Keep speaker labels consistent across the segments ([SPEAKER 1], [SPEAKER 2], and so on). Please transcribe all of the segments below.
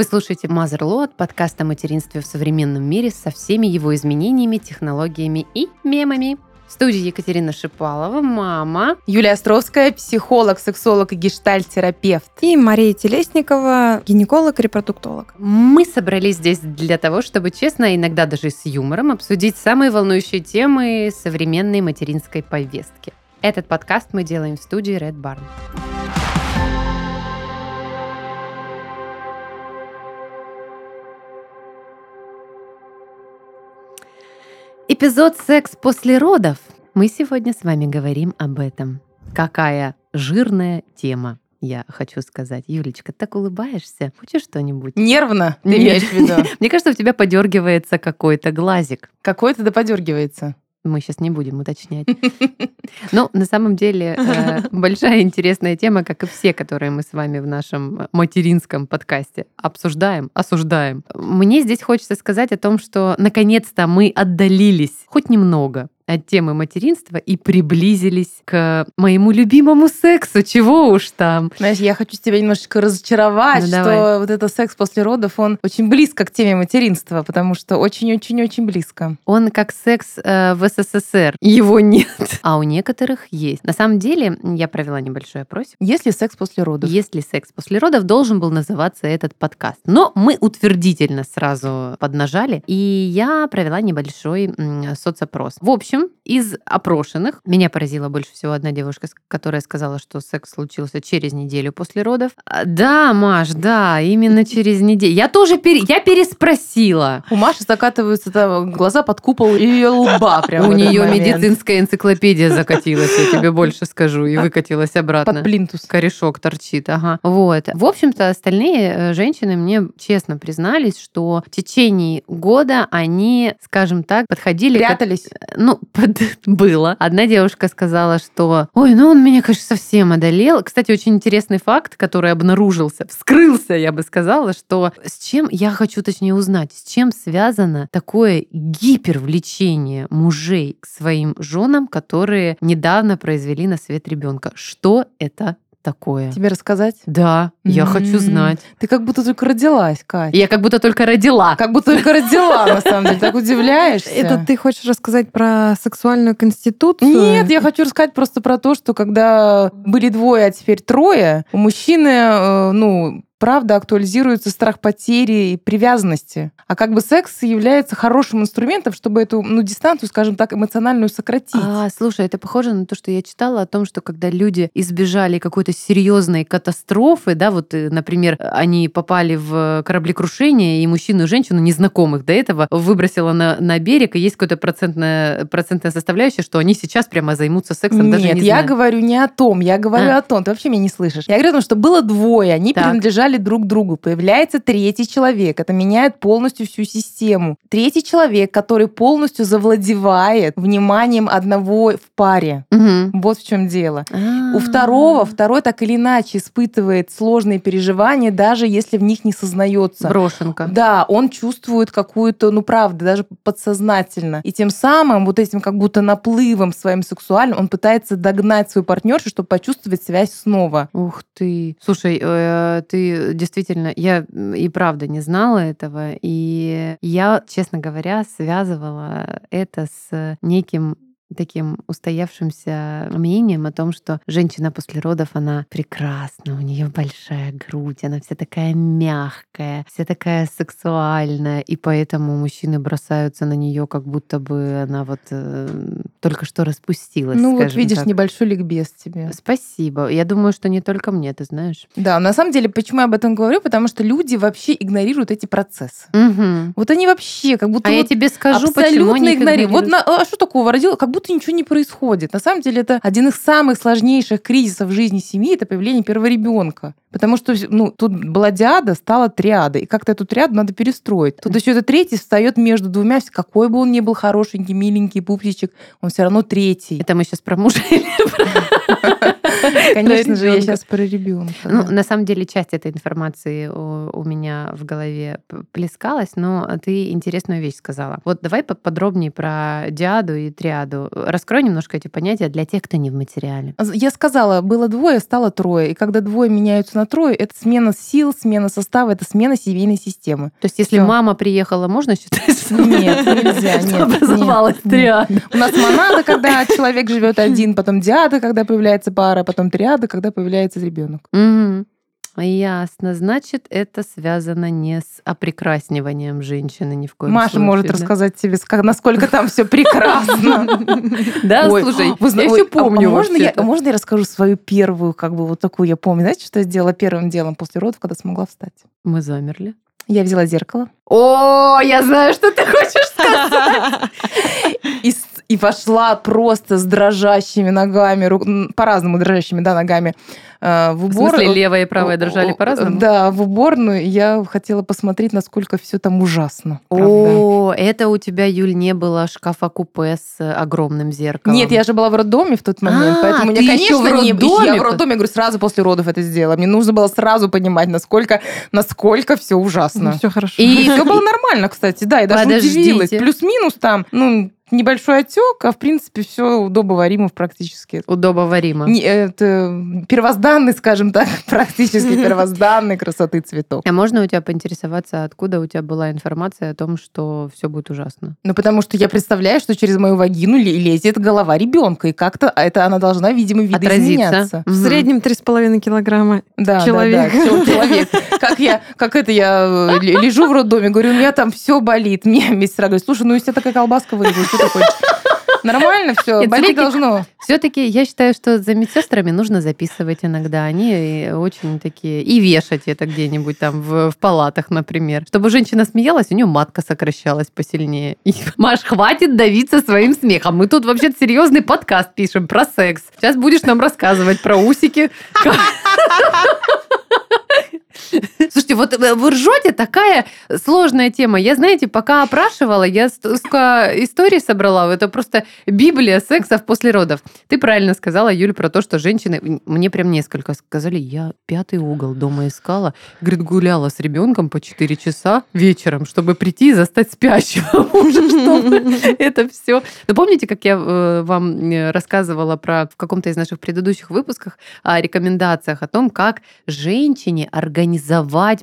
[SPEAKER 1] Вы слушаете Motherload, подкаст о материнстве в современном мире со всеми его изменениями, технологиями и мемами. В студии Екатерина Шипалова, мама.
[SPEAKER 2] Юлия Островская, психолог, сексолог и гештальт-терапевт.
[SPEAKER 3] И Мария Телесникова, гинеколог, репродуктолог.
[SPEAKER 1] Мы собрались здесь для того, чтобы честно, иногда даже с юмором, обсудить самые волнующие темы современной материнской повестки. Этот подкаст мы делаем в студии Red Barn. Эпизод «Секс после родов». Мы сегодня с вами говорим об этом. Какая жирная тема я хочу сказать. Юлечка, так улыбаешься? Хочешь что-нибудь?
[SPEAKER 2] Нервно, ты имеешь в виду?
[SPEAKER 1] Мне кажется, у тебя подергивается какой-то глазик.
[SPEAKER 2] Какой-то да подергивается.
[SPEAKER 1] Мы сейчас не будем уточнять. Но на самом деле э, большая интересная тема, как и все, которые мы с вами в нашем материнском подкасте обсуждаем, осуждаем. Мне здесь хочется сказать о том, что наконец-то мы отдалились хоть немного от темы материнства и приблизились к моему любимому сексу. Чего уж там.
[SPEAKER 2] Знаешь, я хочу тебя немножечко разочаровать, ну, что давай. вот этот секс после родов, он очень близко к теме материнства, потому что очень-очень-очень близко.
[SPEAKER 1] Он как секс э, в СССР. Его нет. А у некоторых есть. На самом деле, я провела небольшой опрос.
[SPEAKER 2] Есть ли секс после родов?
[SPEAKER 1] Есть ли секс после родов, должен был называться этот подкаст. Но мы утвердительно сразу поднажали, и я провела небольшой соцопрос. В общем, общем, из опрошенных меня поразила больше всего одна девушка, которая сказала, что секс случился через неделю после родов. А, да, Маш, да, именно через неделю. Я тоже пере... я переспросила.
[SPEAKER 2] У Маши закатываются там, глаза под купол ее лба прямо.
[SPEAKER 1] У нее медицинская энциклопедия закатилась, я тебе больше скажу, и выкатилась обратно.
[SPEAKER 2] Под плинтус.
[SPEAKER 1] Корешок торчит, ага. Вот. В общем-то, остальные э, женщины мне честно признались, что в течение года они, скажем так, подходили...
[SPEAKER 2] Прятались?
[SPEAKER 1] К... Ну, под... было. Одна девушка сказала, что ой, ну он меня, конечно, совсем одолел. Кстати, очень интересный факт, который обнаружился, вскрылся, я бы сказала, что с чем, я хочу точнее узнать, с чем связано такое гипервлечение мужей к своим женам, которые недавно произвели на свет ребенка. Что это такое.
[SPEAKER 2] Тебе рассказать?
[SPEAKER 1] Да, я хочу знать.
[SPEAKER 2] Ты как будто только родилась, Катя.
[SPEAKER 1] Я как будто только родила.
[SPEAKER 2] Как будто только родила, на самом деле. Так удивляешься.
[SPEAKER 3] Это ты хочешь рассказать про сексуальную конституцию?
[SPEAKER 2] Нет, я хочу рассказать просто про то, что когда были двое, а теперь трое, у мужчины, э, ну, правда актуализируется страх потери и привязанности. А как бы секс является хорошим инструментом, чтобы эту ну, дистанцию, скажем так, эмоциональную сократить.
[SPEAKER 1] А, слушай, это похоже на то, что я читала о том, что когда люди избежали какой-то серьезной катастрофы, да, вот, э, например, они попали в кораблекрушение, и мужчину и женщину, незнакомых до этого, выбросило на, на берег, и есть какая-то процентная, процентная составляющая, что они сейчас прямо займутся сексом,
[SPEAKER 2] Нет,
[SPEAKER 1] даже не
[SPEAKER 2] я
[SPEAKER 1] знаю.
[SPEAKER 2] говорю не о том, я говорю а. о том, ты вообще меня не слышишь. Я говорю о том, что было двое, они так. принадлежали помогали друг другу. Появляется третий человек. Это меняет полностью всю систему. Третий человек, который полностью завладевает вниманием одного в паре.
[SPEAKER 1] Угу.
[SPEAKER 2] Вот в чем дело.
[SPEAKER 1] А-а-а.
[SPEAKER 2] У второго, второй так или иначе испытывает сложные переживания, даже если в них не сознается.
[SPEAKER 1] Брошенка.
[SPEAKER 2] Да, он чувствует какую-то, ну правда, даже подсознательно. И тем самым вот этим как будто наплывом своим сексуальным он пытается догнать свою партнершу, чтобы почувствовать связь снова.
[SPEAKER 1] Ух ты. Слушай, э, ты действительно, я и правда не знала этого, и я, честно говоря, связывала это с неким таким устоявшимся мнением о том, что женщина после родов, она прекрасна, у нее большая грудь, она вся такая мягкая, вся такая сексуальная, и поэтому мужчины бросаются на нее, как будто бы она вот э, только что распустилась.
[SPEAKER 2] Ну вот видишь,
[SPEAKER 1] так.
[SPEAKER 2] небольшой ликбез тебе.
[SPEAKER 1] Спасибо. Я думаю, что не только мне, ты знаешь.
[SPEAKER 2] Да, на самом деле, почему я об этом говорю? Потому что люди вообще игнорируют эти процессы.
[SPEAKER 1] Угу.
[SPEAKER 2] Вот они вообще как будто
[SPEAKER 1] а
[SPEAKER 2] вот
[SPEAKER 1] я тебе скажу,
[SPEAKER 2] абсолютно
[SPEAKER 1] почему они
[SPEAKER 2] игнорируют. Вот на, а что такого родил? Как будто будто ничего не происходит. На самом деле это один из самых сложнейших кризисов в жизни семьи, это появление первого ребенка. Потому что ну, тут была диада, стала триада. И как-то эту триаду надо перестроить. Тут еще этот третий встает между двумя. Какой бы он ни был хорошенький, миленький, пупсичек, он все равно третий.
[SPEAKER 1] Это мы сейчас про мужа или про-
[SPEAKER 2] Конечно же, я сейчас про ребенка.
[SPEAKER 1] Ну, на самом деле, часть этой информации у, у меня в голове плескалась, но ты интересную вещь сказала. Вот давай поподробнее про диаду и триаду. Раскрой немножко эти понятия для тех, кто не в материале.
[SPEAKER 2] Я сказала, было двое, стало трое. И когда двое меняются на трое, это смена сил, смена состава, это смена семейной системы.
[SPEAKER 1] То есть, если
[SPEAKER 2] Всё.
[SPEAKER 1] мама приехала, можно считать, что
[SPEAKER 2] Нет, нельзя, нет,
[SPEAKER 1] образовалась триада?
[SPEAKER 2] У нас монада, когда человек живет один, потом диада, когда появляется пара, потом триада, когда появляется ребенок.
[SPEAKER 1] Ясно. Значит, это связано не с опрекрасниванием женщины ни в коем
[SPEAKER 2] Маша
[SPEAKER 1] случае.
[SPEAKER 2] может
[SPEAKER 1] да?
[SPEAKER 2] рассказать тебе, насколько там все прекрасно.
[SPEAKER 1] Да, слушай,
[SPEAKER 2] зна-
[SPEAKER 1] я еще
[SPEAKER 2] а-
[SPEAKER 1] помню
[SPEAKER 2] а можно я, расскажу свою первую, как бы вот такую я помню. Знаете, что я сделала первым делом после родов, когда смогла встать?
[SPEAKER 1] Мы замерли.
[SPEAKER 2] Я взяла зеркало
[SPEAKER 1] О, я знаю, что ты хочешь сказать.
[SPEAKER 2] и, и пошла просто с дрожащими ногами, по-разному дрожащими, да, ногами э, в
[SPEAKER 1] В
[SPEAKER 2] убор.
[SPEAKER 1] смысле, левая и правая дрожали по-разному?
[SPEAKER 2] Да, в уборную. Я хотела посмотреть, насколько все там ужасно. правда.
[SPEAKER 1] О, это у тебя, Юль, не было шкафа-купе с э, огромным зеркалом.
[SPEAKER 2] Нет, я же была в роддоме в тот момент,
[SPEAKER 1] А,
[SPEAKER 2] поэтому
[SPEAKER 1] ещё
[SPEAKER 2] конечно,
[SPEAKER 1] в
[SPEAKER 2] не...
[SPEAKER 1] роддоме?
[SPEAKER 2] Я в роддоме, говорю, сразу после родов это сделала. Мне нужно было сразу понимать, насколько, насколько все ужасно.
[SPEAKER 3] Все хорошо.
[SPEAKER 1] И-
[SPEAKER 2] Все было нормально, кстати, да, и даже
[SPEAKER 1] Подождите.
[SPEAKER 2] удивилась. Плюс-минус там, ну, небольшой отек, а в принципе все удобоваримо практически.
[SPEAKER 1] Удобоваримо.
[SPEAKER 2] Не- Это первозданный, скажем так, практически первозданной красоты цветок.
[SPEAKER 1] А можно у тебя поинтересоваться, откуда у тебя была информация о том, что все будет ужасно?
[SPEAKER 2] Ну, потому что я представляю, что через мою вагину ле- лезет голова ребенка, и как-то это она должна, видимо, видоизменяться.
[SPEAKER 3] В среднем 3,5 килограмма.
[SPEAKER 2] Да,
[SPEAKER 3] Человек.
[SPEAKER 2] Да, да, чел- человек. Как я, как это я э, лежу в роддоме, говорю, у меня там все болит. Мне медсестра говорит, слушай, ну если такая колбаска вырезала, что ты хочешь? Нормально все, болеть должно.
[SPEAKER 1] Все-таки я считаю, что за медсестрами нужно записывать иногда. Они э, очень такие... И вешать это где-нибудь там в, в палатах, например. Чтобы женщина смеялась, у нее матка сокращалась посильнее. И, Маш, хватит давиться своим смехом. Мы тут вообще серьезный подкаст пишем про секс. Сейчас будешь нам рассказывать про усики. Слушайте, вот э, вы ржете, такая сложная тема. Я, знаете, пока опрашивала, я столько историй собрала. Это просто библия сексов после родов. Ты правильно сказала, Юля, про то, что женщины... Мне прям несколько сказали, я пятый угол дома искала. Говорит, гуляла с ребенком по 4 часа вечером, чтобы прийти и застать спящего мужа, чтобы это все. Но помните, как я э, вам э, рассказывала про в каком-то из наших предыдущих выпусках о рекомендациях о том, как женщине организовать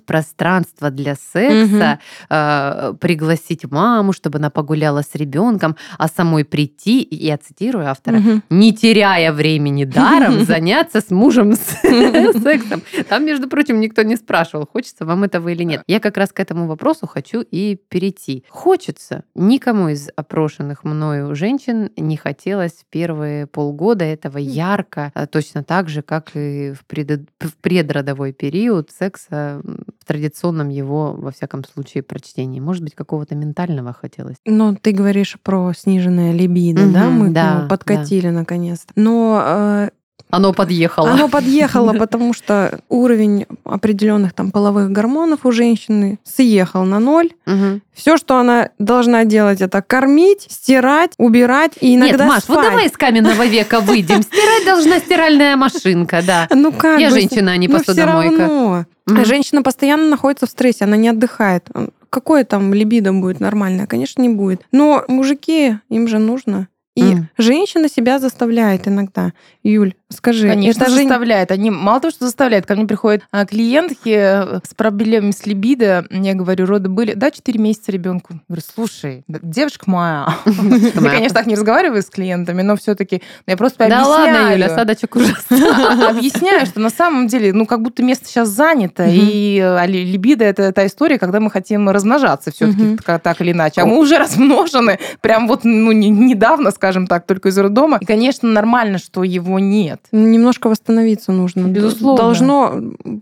[SPEAKER 1] пространство для секса, э, пригласить маму, чтобы она погуляла с ребенком, а самой прийти, я цитирую автора,
[SPEAKER 3] Мгм.
[SPEAKER 1] не теряя времени даром, заняться с мужем сексом. Там, между прочим, никто не спрашивал, хочется вам этого или нет. Я как раз к этому вопросу хочу и перейти. Хочется. Никому из опрошенных мною женщин не хотелось первые полгода этого ярко, а точно так же, как и в, предо- в предродовой период секса м, в традиционном его, во всяком случае, прочтении. Может быть, какого-то ментального хотелось.
[SPEAKER 3] Ну, ты говоришь про сниженное либидо, да?
[SPEAKER 1] Мгм,
[SPEAKER 3] Мы
[SPEAKER 1] да,
[SPEAKER 3] подкатили наконец-то. Но э,
[SPEAKER 1] Оно подъехало.
[SPEAKER 3] оно подъехало, потому что уровень определенных там половых гормонов у женщины съехал на ноль.
[SPEAKER 1] Мгм.
[SPEAKER 3] Все, что она должна делать, это кормить, стирать, убирать и иногда
[SPEAKER 1] Нет, Маш,
[SPEAKER 3] спать.
[SPEAKER 1] вот давай с каменного века выйдем. Стирать должна стиральная машинка, да.
[SPEAKER 3] Ну как
[SPEAKER 1] Я
[SPEAKER 3] бы,
[SPEAKER 1] женщина, а не
[SPEAKER 3] всё
[SPEAKER 1] посудомойка.
[SPEAKER 3] равно. Женщина постоянно находится в стрессе, она не отдыхает. Какое там либидо будет нормальное? Конечно, не будет. Но мужики, им же нужно. И
[SPEAKER 1] Мгм.
[SPEAKER 3] женщина себя заставляет иногда. Юль, скажи,
[SPEAKER 2] Конечно,
[SPEAKER 3] это же
[SPEAKER 2] заставляет. Они мало того, что заставляют, ко мне приходят а, клиентки э, с проблемами с либидо. Я говорю, роды были, да, 4 месяца ребенку. Говорю, слушай, да, девушка моя. Я, конечно, так не разговариваю с клиентами, но все-таки я просто
[SPEAKER 1] Да ладно,
[SPEAKER 2] объясняю.
[SPEAKER 1] Юля, осадочек ужасный.
[SPEAKER 2] Объясняю, что на самом деле, ну, как будто место сейчас занято, и э, ли- либидо это та история, когда мы хотим размножаться все-таки так или иначе. А мы уже размножены, прям вот, ну, не- недавно, скажем так, только из роддома. И, конечно, нормально, что его нет.
[SPEAKER 3] Немножко восстановиться нужно.
[SPEAKER 2] Безусловно.
[SPEAKER 3] Должно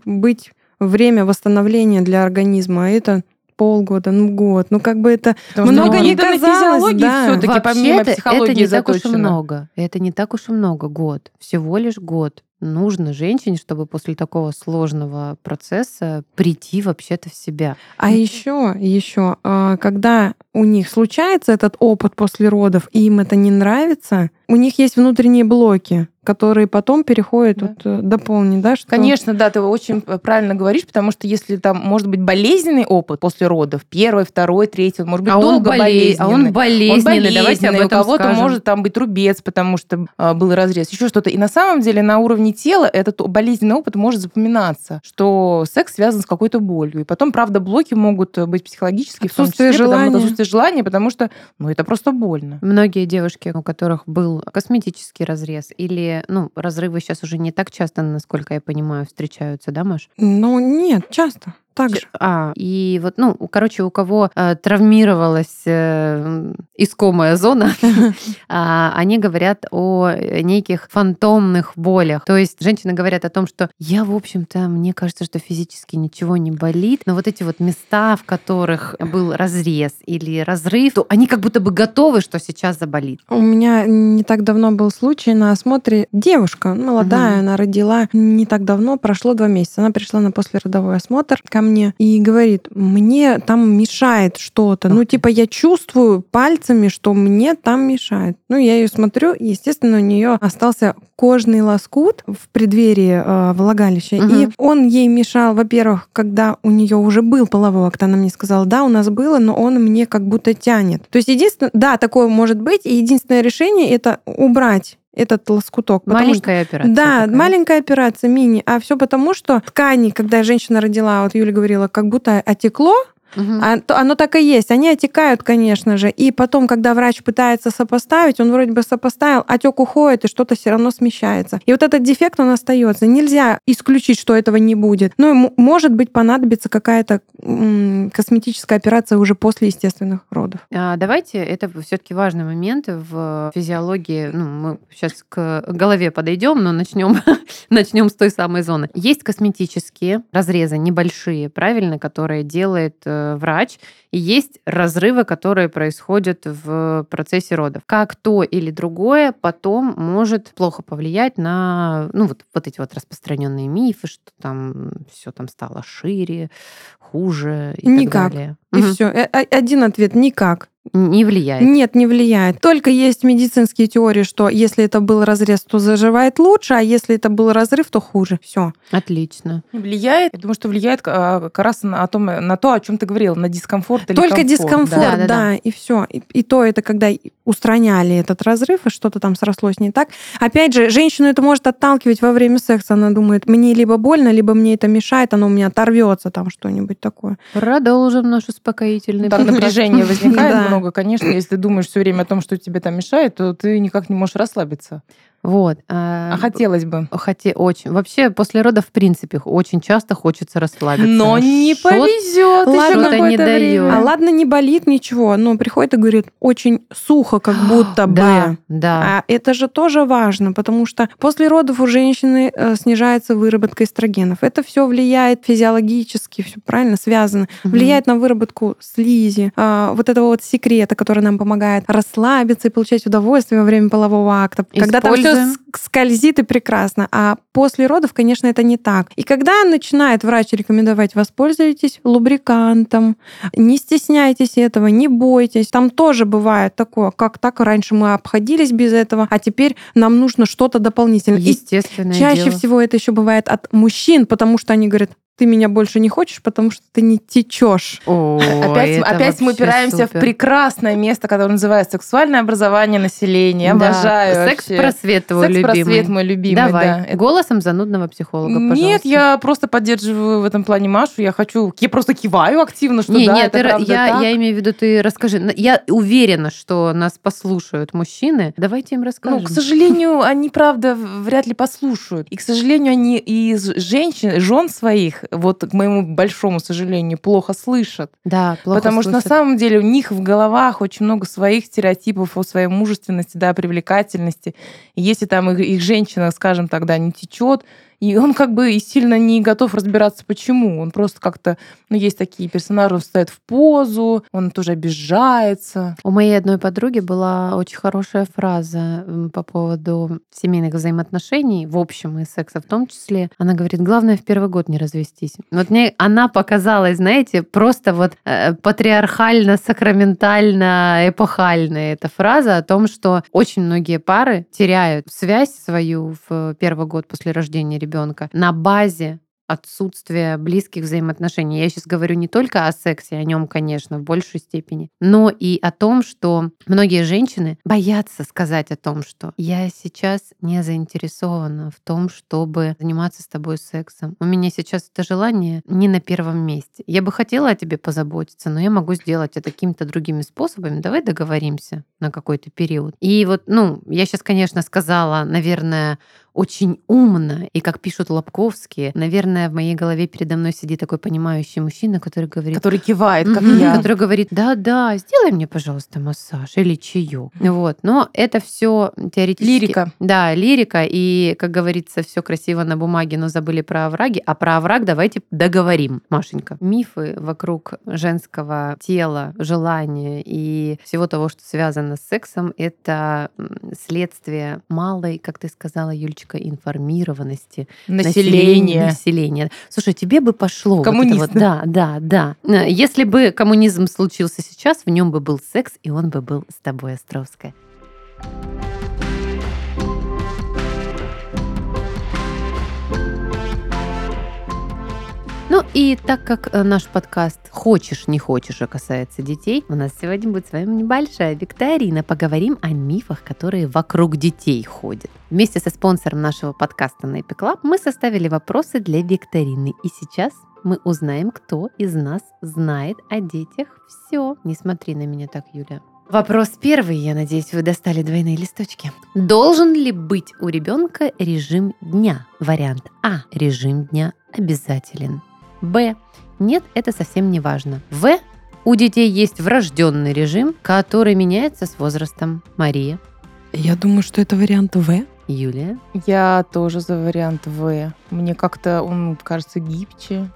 [SPEAKER 3] быть время восстановления для организма. А это полгода, ну год. Ну как бы это
[SPEAKER 2] Потому
[SPEAKER 3] много
[SPEAKER 2] ну,
[SPEAKER 3] не
[SPEAKER 2] это
[SPEAKER 3] казалось, да.
[SPEAKER 2] всё-таки помимо
[SPEAKER 1] Вообще-то
[SPEAKER 2] психологии
[SPEAKER 1] это не так уж и
[SPEAKER 2] заточено.
[SPEAKER 1] много. Это не так уж и много, год. Всего лишь год. Нужно женщине, чтобы после такого сложного процесса прийти вообще-то в себя.
[SPEAKER 3] А еще, еще, а, когда у них случается этот опыт после родов, и им это не нравится, у них есть внутренние блоки, которые потом переходят,
[SPEAKER 2] Да.
[SPEAKER 3] вот, э, дополни, да, что...
[SPEAKER 2] Конечно, да, ты очень правильно говоришь, потому что если там может быть болезненный опыт после родов, первый, второй, третий, он может быть
[SPEAKER 1] а, он
[SPEAKER 2] долго
[SPEAKER 1] боле-
[SPEAKER 2] болезненный.
[SPEAKER 1] а он болезненный,
[SPEAKER 2] Он
[SPEAKER 1] давайте об
[SPEAKER 2] болезненный,
[SPEAKER 1] этом
[SPEAKER 2] у кого-то
[SPEAKER 1] скажем.
[SPEAKER 2] может там быть рубец, потому что а, был разрез, еще что-то. И на самом деле на уровне тела этот болезненный опыт может запоминаться, что секс связан с какой-то болью. И потом, правда, блоки могут быть психологические, в том
[SPEAKER 3] Отсутствие
[SPEAKER 2] числе, потому
[SPEAKER 3] желания.
[SPEAKER 2] отсутствие желания, потому что, ну, это просто больно.
[SPEAKER 1] Многие девушки, у которых был косметический разрез или, ну, разрывы сейчас уже не так часто, насколько я понимаю, встречаются, да, Маш?
[SPEAKER 3] Ну, нет, часто. Так же.
[SPEAKER 1] А, и вот, ну, короче, у кого э, травмировалась э, искомая зона, а, они говорят о э, неких фантомных болях. То есть женщины говорят о том, что я, в общем-то, мне кажется, что физически ничего не болит, но вот эти вот места, в которых был разрез или разрыв, то они как будто бы готовы, что сейчас заболит.
[SPEAKER 3] У меня не так давно был случай на осмотре. Девушка, молодая, она родила не так давно, прошло два месяца. Она пришла на послеродовой осмотр ко мне и говорит, мне там мешает что-то. Ну, типа, я чувствую пальцами, что мне там мешает. Ну, я ее смотрю, и, естественно, у нее остался кожный лоскут в преддверии э, влагалища. И
[SPEAKER 1] Мгм.
[SPEAKER 3] он ей мешал, во-первых, когда у нее уже был половой акт, она мне сказала, да, у нас было, но он мне как будто тянет. То есть единственное, да, такое может быть, и единственное решение это убрать этот лоскуток. потому что-
[SPEAKER 1] Маленькая операция.
[SPEAKER 3] да,
[SPEAKER 1] такая.
[SPEAKER 3] маленькая операция, мини. А все потому, что ткани, когда женщина родила, вот Юля говорила, как будто отекло, То- оно так и есть. Они отекают, конечно же. И потом, когда врач пытается сопоставить, он вроде бы сопоставил, отек уходит, и что-то все равно смещается. И вот этот дефект, он остается. Нельзя исключить, что этого не будет. Ну, может быть, понадобится какая-то косметическая операция уже после естественных родов.
[SPEAKER 1] А, Давайте, это все-таки важный момент в физиологии. Ну, мы сейчас к голове подойдем, но начнем, начнем с той самой зоны. Есть косметические разрезы небольшие, правильно, которые делает э, врач, и есть разрывы, которые происходят в процессе родов. Как то или другое потом может плохо повлиять на ну, вот, вот эти вот распространенные мифы, что там все там стало шире, хуже и
[SPEAKER 3] Никак.
[SPEAKER 1] так далее.
[SPEAKER 3] И
[SPEAKER 1] Мгм.
[SPEAKER 3] все. Один ответ никак.
[SPEAKER 1] Не влияет.
[SPEAKER 3] Нет, не влияет. Только есть медицинские теории, что если это был разрез, то заживает лучше, а если это был разрыв, то хуже. Все.
[SPEAKER 1] Отлично.
[SPEAKER 2] Влияет, я думаю, что влияет а, как раз на, о том, на то, о чем ты говорил, на дискомфорт или
[SPEAKER 3] Только
[SPEAKER 2] комфорт,
[SPEAKER 3] дискомфорт,
[SPEAKER 2] да.
[SPEAKER 3] да,
[SPEAKER 1] Да, да, да.
[SPEAKER 3] и все. И, и то это когда устраняли этот разрыв, и что-то там срослось не так. Опять же, женщину это может отталкивать во время секса. Она думает, мне либо больно, либо мне это мешает, оно у меня оторвется, там что-нибудь такое.
[SPEAKER 1] Продолжим наш успокоительный
[SPEAKER 2] Так напряжение возникает. Много, конечно. Если ты думаешь все время о том, что тебе там мешает, то ты никак не можешь расслабиться.
[SPEAKER 1] Вот.
[SPEAKER 2] А хотелось бы.
[SPEAKER 1] Хоте, очень. Вообще, после родов, в принципе, очень часто хочется расслабиться.
[SPEAKER 2] Но не
[SPEAKER 1] Шо-
[SPEAKER 2] повезет.
[SPEAKER 3] Ладно,
[SPEAKER 1] не даёт.
[SPEAKER 3] А ладно, не болит ничего, но приходит и говорит, очень сухо, как будто бы.
[SPEAKER 1] Да, да.
[SPEAKER 3] А это же тоже важно, потому что после родов у женщины э, снижается выработка эстрогенов. Это все влияет физиологически, все правильно связано.
[SPEAKER 1] Мгм.
[SPEAKER 3] Влияет на выработку слизи, а, вот этого вот секрета, который нам помогает расслабиться и получать удовольствие во время полового акта. Когда там все Скользит и прекрасно. А после родов, конечно, это не так. И когда начинает врач рекомендовать, воспользуйтесь лубрикантом, не стесняйтесь этого, не бойтесь. Там тоже бывает такое, как так раньше мы обходились без этого, а теперь нам нужно что-то дополнительное. И
[SPEAKER 1] Естественное
[SPEAKER 3] чаще
[SPEAKER 1] дело.
[SPEAKER 3] всего это еще бывает от мужчин, потому что они говорят, ты меня больше не хочешь, потому что ты не течешь.
[SPEAKER 1] О,
[SPEAKER 2] Опять, опять мы упираемся в
[SPEAKER 1] супер.
[SPEAKER 2] прекрасное место, которое называется сексуальное образование населения.
[SPEAKER 1] Да.
[SPEAKER 2] Обожаю.
[SPEAKER 1] Секс-просвет твой
[SPEAKER 2] Секс-просвет
[SPEAKER 1] любимый.
[SPEAKER 2] мой любимый,
[SPEAKER 1] Давай,
[SPEAKER 2] да. Это-
[SPEAKER 1] голосом занудного психолога, пожалуйста.
[SPEAKER 2] Нет, я просто поддерживаю в этом плане Машу. Я хочу, я просто киваю активно, что
[SPEAKER 1] не,
[SPEAKER 2] да,
[SPEAKER 1] нет,
[SPEAKER 2] это
[SPEAKER 1] ты ра-
[SPEAKER 2] правда
[SPEAKER 1] я,
[SPEAKER 2] так.
[SPEAKER 1] я имею в виду, ты расскажи. Я уверена, что нас послушают мужчины. Давайте им расскажем.
[SPEAKER 2] Ну, к сожалению, они, правда, вряд ли послушают. И, к сожалению, они из женщин, жен своих, вот к моему большому сожалению, плохо слышат.
[SPEAKER 1] да, плохо
[SPEAKER 2] Потому что на
[SPEAKER 1] слышат.
[SPEAKER 2] самом деле у них в головах очень много своих стереотипов о своей мужественности, да, привлекательности. И если там их, их женщина, скажем так, да, не течет, И он как бы и сильно не готов разбираться, почему. Он просто как-то, ну, есть такие персонажи, он встает в позу, он тоже обижается.
[SPEAKER 1] У моей одной подруги была очень хорошая фраза по поводу семейных взаимоотношений, в общем, и секса в том числе. Она говорит, главное в первый год не развестись. Вот мне она показалась, знаете, просто вот э, патриархально, сакраментально, эпохальная эта фраза о том, что очень многие пары теряют связь свою в первый год после рождения ребенка на базе отсутствие близких взаимоотношений. Я сейчас говорю не только о сексе, о нем, конечно, в большей степени, но и о том, что многие женщины боятся сказать о том, что я сейчас не заинтересована в том, чтобы заниматься с тобой сексом. У меня сейчас это желание не на первом месте. Я бы хотела о тебе позаботиться, но я могу сделать это какими-то другими способами. Давай договоримся на какой-то период. И вот, ну, я сейчас, конечно, сказала, наверное, очень умно. И как пишут Лобковские, наверное, в моей голове передо мной сидит такой понимающий мужчина, который говорит...
[SPEAKER 2] Который кивает, как я.
[SPEAKER 1] Который говорит, да-да, сделай мне, пожалуйста, массаж или чаек. Вот. Но это все теоретически...
[SPEAKER 2] Лирика.
[SPEAKER 1] Да, лирика. И, как говорится, все красиво на бумаге, но забыли про овраги. А про овраг давайте договорим, Машенька. Мифы вокруг женского тела, желания и всего того, что связано с сексом, это следствие малой, как ты сказала, Юлечка, информированности
[SPEAKER 2] Население.
[SPEAKER 1] населения. Слушай, тебе бы пошло. вот это
[SPEAKER 2] Коммунист,
[SPEAKER 1] вот, да, да, да. Э, Если бы коммунизм случился сейчас, в нем бы был секс, и он бы был с тобой, Островская. Ну и так как э, наш подкаст «Хочешь, не хочешь» а касается детей, у нас сегодня будет с вами небольшая викторина. Поговорим о мифах, которые вокруг детей ходят. Вместе со спонсором нашего подкаста на Club мы составили вопросы для викторины. И сейчас мы узнаем, кто из нас знает о детях все. Не смотри на меня так, Юля. Вопрос первый, я надеюсь, вы достали двойные листочки. Должен ли быть у ребенка режим дня? Вариант А. Режим дня обязателен. Б. Нет, это совсем не важно. В. У детей есть врожденный режим, который меняется с возрастом. Мария,
[SPEAKER 3] Я думаю, что это вариант В.
[SPEAKER 1] Юлия,
[SPEAKER 2] Я тоже за вариант В. Мне как-то он кажется гибче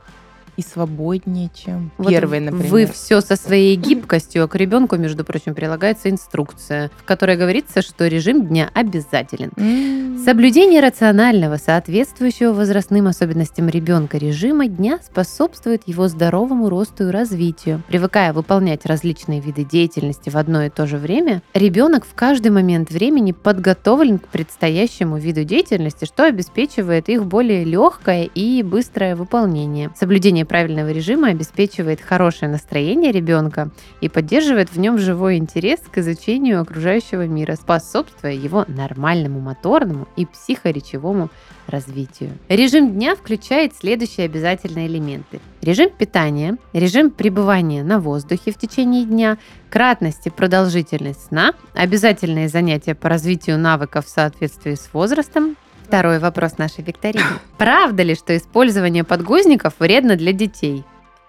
[SPEAKER 2] и свободнее, чем
[SPEAKER 1] Вот
[SPEAKER 2] первый, например.
[SPEAKER 1] Вы все со своей гибкостью, а к ребенку, между прочим, прилагается инструкция, в которой говорится, что режим дня обязателен.
[SPEAKER 2] М.
[SPEAKER 1] Соблюдение рационального, соответствующего возрастным особенностям ребенка режима дня способствует его здоровому росту и развитию. Привыкая выполнять различные виды деятельности в одно и то же время, ребенок в каждый момент времени подготовлен к предстоящему виду деятельности, что обеспечивает их более легкое и быстрое выполнение. Соблюдение правильного режима обеспечивает хорошее настроение ребенка и поддерживает в нем живой интерес к изучению окружающего мира, способствуя его нормальному моторному и психоречевому развитию. Режим дня включает следующие обязательные элементы. Режим питания, режим пребывания на воздухе в течение дня, кратность и продолжительность сна, обязательные занятия по развитию навыков в соответствии с возрастом, Второй вопрос нашей викторины. Правда ли, что использование подгузников вредно для детей?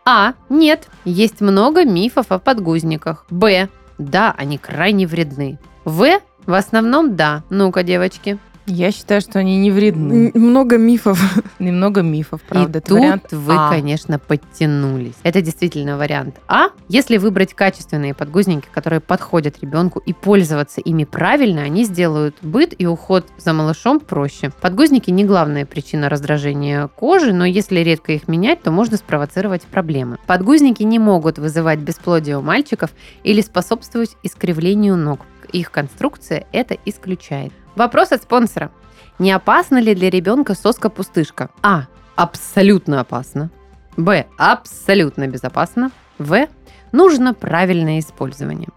[SPEAKER 1] А. Нет. Есть много мифов о подгузниках. Б. Да, они крайне вредны. В. В основном да. Ну-ка, девочки.
[SPEAKER 2] Я считаю, что они не вредны.
[SPEAKER 3] Много мифов.
[SPEAKER 2] Немного мифов, правда.
[SPEAKER 1] И тут
[SPEAKER 2] вариант
[SPEAKER 1] вы,
[SPEAKER 2] А.
[SPEAKER 1] конечно, подтянулись. Это действительно вариант А. Если выбрать качественные подгузники, которые подходят ребенку, и пользоваться ими правильно, они сделают быт и уход за малышом проще. Подгузники не главная причина раздражения кожи, но если редко их менять, то можно спровоцировать проблемы. Подгузники не могут вызывать бесплодие у мальчиков или способствовать искривлению ног. Их конструкция это исключает. Вопрос от спонсора. Не опасно ли для ребенка соска-пустышка? А. Абсолютно опасно. Б. Абсолютно безопасно. В. Нужно правильное использование.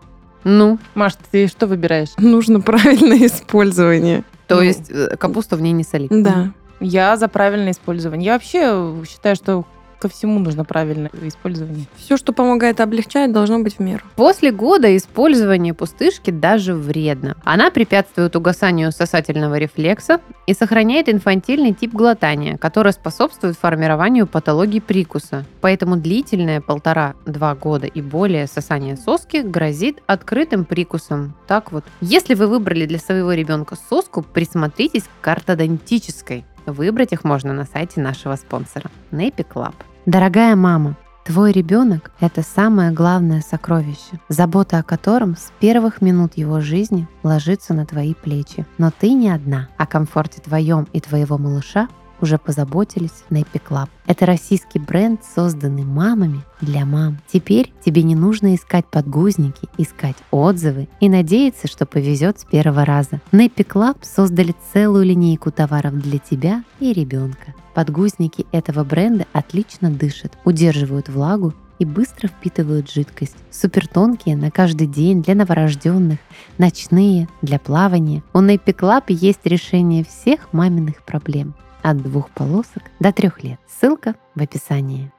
[SPEAKER 1] Ну,
[SPEAKER 2] Маш, ты что выбираешь?
[SPEAKER 3] Нужно правильное использование.
[SPEAKER 1] то
[SPEAKER 2] Ну.
[SPEAKER 1] есть э, капусту в ней не солить.
[SPEAKER 3] Да.
[SPEAKER 2] Я за правильное использование. Я вообще считаю, что ко всему нужно правильное использование.
[SPEAKER 3] Все, что помогает облегчать, должно быть в меру.
[SPEAKER 1] После года использование пустышки даже вредно. Она препятствует угасанию сосательного рефлекса и сохраняет инфантильный тип глотания, который способствует формированию патологии прикуса. Поэтому длительное полтора-два года и более сосание соски грозит открытым прикусом. Так вот, если вы выбрали для своего ребенка соску, присмотритесь к ортодонтической Выбрать их можно на сайте нашего спонсора Nappy Club. Дорогая мама, Твой ребенок – это самое главное сокровище, забота о котором с первых минут его жизни ложится на твои плечи. Но ты не одна. О комфорте твоем и твоего малыша уже позаботились Nappy Club. Это российский бренд, созданный мамами для мам. Теперь тебе не нужно искать подгузники, искать отзывы и надеяться, что повезет с первого раза. Nappy Club создали целую линейку товаров для тебя и ребенка. Подгузники этого бренда отлично дышат, удерживают влагу и быстро впитывают жидкость. Супертонкие на каждый день для новорожденных, ночные для плавания. У Nappy Club есть решение всех маминых проблем от двух полосок до трех лет. Ссылка в описании.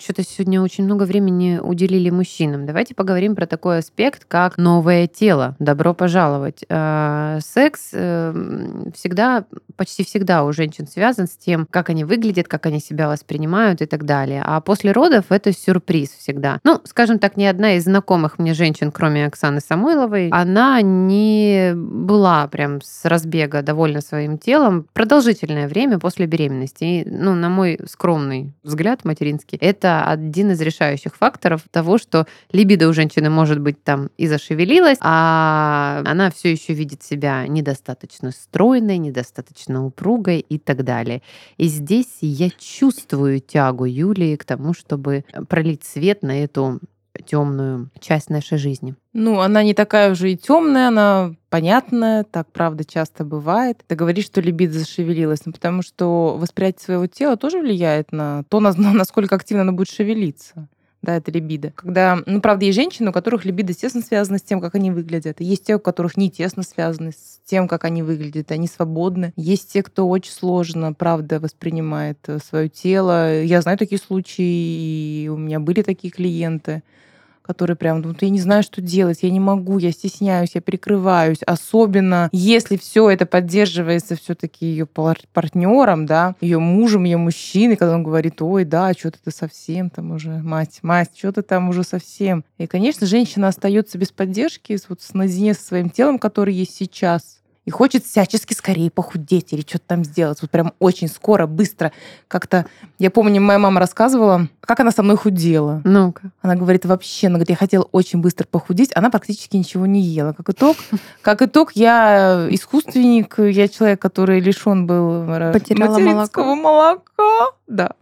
[SPEAKER 1] Что-то сегодня очень много времени уделили мужчинам. Давайте поговорим про такой аспект, как новое тело. Добро пожаловать. А, секс эм, всегда, почти всегда у женщин связан с тем, как они выглядят, как они себя воспринимают и так далее. А после родов это сюрприз всегда. Ну, скажем так, ни одна из знакомых мне женщин, кроме Оксаны Самойловой, она не была прям с разбега довольна своим телом продолжительное время после беременности. И, ну, на мой скромный взгляд материнский, это это один из решающих факторов того, что либидо у женщины может быть там и зашевелилась, а она все еще видит себя недостаточно стройной, недостаточно упругой и так далее. И здесь я чувствую тягу Юлии к тому, чтобы пролить свет на эту темную часть нашей жизни.
[SPEAKER 2] Ну, она не такая уже и темная, она понятная, так правда часто бывает. Ты говоришь, что либидо зашевелилась, ну, потому что восприятие своего тела тоже влияет на то, насколько активно оно будет шевелиться да, это либидо. Когда, ну, правда, есть женщины, у которых либидо тесно связано с тем, как они выглядят. Есть те, у которых не тесно связаны с тем, как они выглядят, они свободны. Есть те, кто очень сложно, правда, воспринимает э, свое тело. Я знаю такие случаи, и у меня были такие клиенты которые прям думают, я не знаю, что делать, я не могу, я стесняюсь, я прикрываюсь. Особенно если все это поддерживается все-таки ее партнером, да, ее мужем, ее мужчиной, когда он говорит, ой, да, что-то ты совсем там уже, мать, мать, что ты там уже совсем. И, конечно, женщина остается без поддержки, вот с со своим телом, который есть сейчас и хочет всячески скорее похудеть или что-то там сделать. Вот прям очень скоро, быстро. Как-то, я помню, моя мама рассказывала, как она со мной худела.
[SPEAKER 1] Ну-ка.
[SPEAKER 2] Она говорит, вообще, она говорит, я хотела очень быстро похудеть, она практически ничего не ела. Как итог, как итог я искусственник, я человек, который лишен был
[SPEAKER 3] Потеряла молоко.
[SPEAKER 2] молока. Да.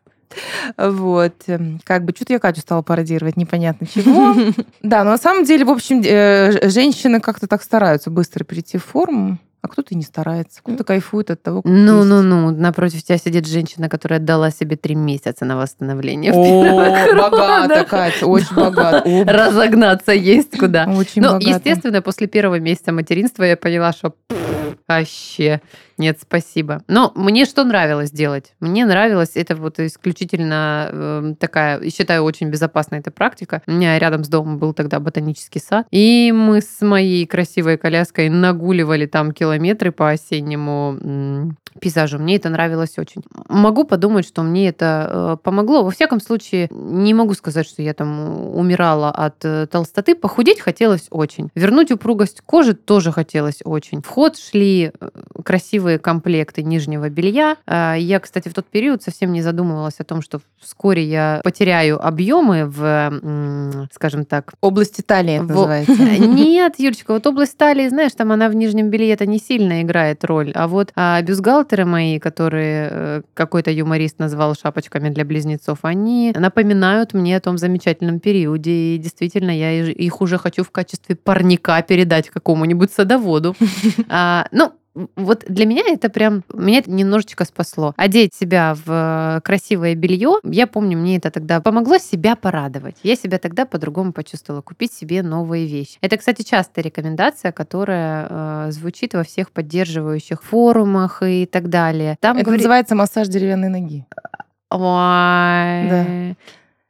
[SPEAKER 2] Вот. Эм, как бы что-то я Катю стала пародировать, непонятно чего. Да, но на самом деле, в общем, э, женщины как-то так стараются быстро перейти в форму. А кто-то не старается, кто-то кайфует от того,
[SPEAKER 1] как Ну, ну, ну, напротив тебя сидит женщина, которая отдала себе три месяца на восстановление.
[SPEAKER 2] О, богата, Катя, очень богата.
[SPEAKER 1] Разогнаться есть куда.
[SPEAKER 2] Очень Ну,
[SPEAKER 1] естественно, после первого месяца материнства я поняла, что вообще нет, спасибо. Но мне что нравилось делать? Мне нравилось, это вот исключительно э, такая, считаю, очень безопасная эта практика. У меня рядом с домом был тогда ботанический сад, и мы с моей красивой коляской нагуливали там километры по осеннему пейзажу. Мне это нравилось очень. Могу подумать, что мне это э, помогло. Во всяком случае, не могу сказать, что я там умирала от э, толстоты. Похудеть хотелось очень. Вернуть упругость кожи тоже хотелось очень. В ход шли э, красивые комплекты нижнего белья. Я, кстати, в тот период совсем не задумывалась о том, что вскоре я потеряю объемы в, скажем так...
[SPEAKER 2] Области талии
[SPEAKER 1] в...
[SPEAKER 2] называется.
[SPEAKER 1] Нет, Юлечка, вот область талии, знаешь, там она в нижнем белье это не сильно играет роль. А вот а, бюстгальтер иллюстраторы мои, которые э, какой-то юморист назвал шапочками для близнецов, они напоминают мне о том замечательном периоде. И действительно, я их уже хочу в качестве парника передать какому-нибудь садоводу. А, ну, вот для меня это прям, меня это немножечко спасло. Одеть себя в красивое белье, я помню, мне это тогда помогло себя порадовать. Я себя тогда по-другому почувствовала, купить себе новые вещи. Это, кстати, частая рекомендация, которая э, звучит во всех поддерживающих форумах и так далее.
[SPEAKER 2] Там это говорит... называется массаж деревянной ноги.
[SPEAKER 1] Ой.
[SPEAKER 2] Да.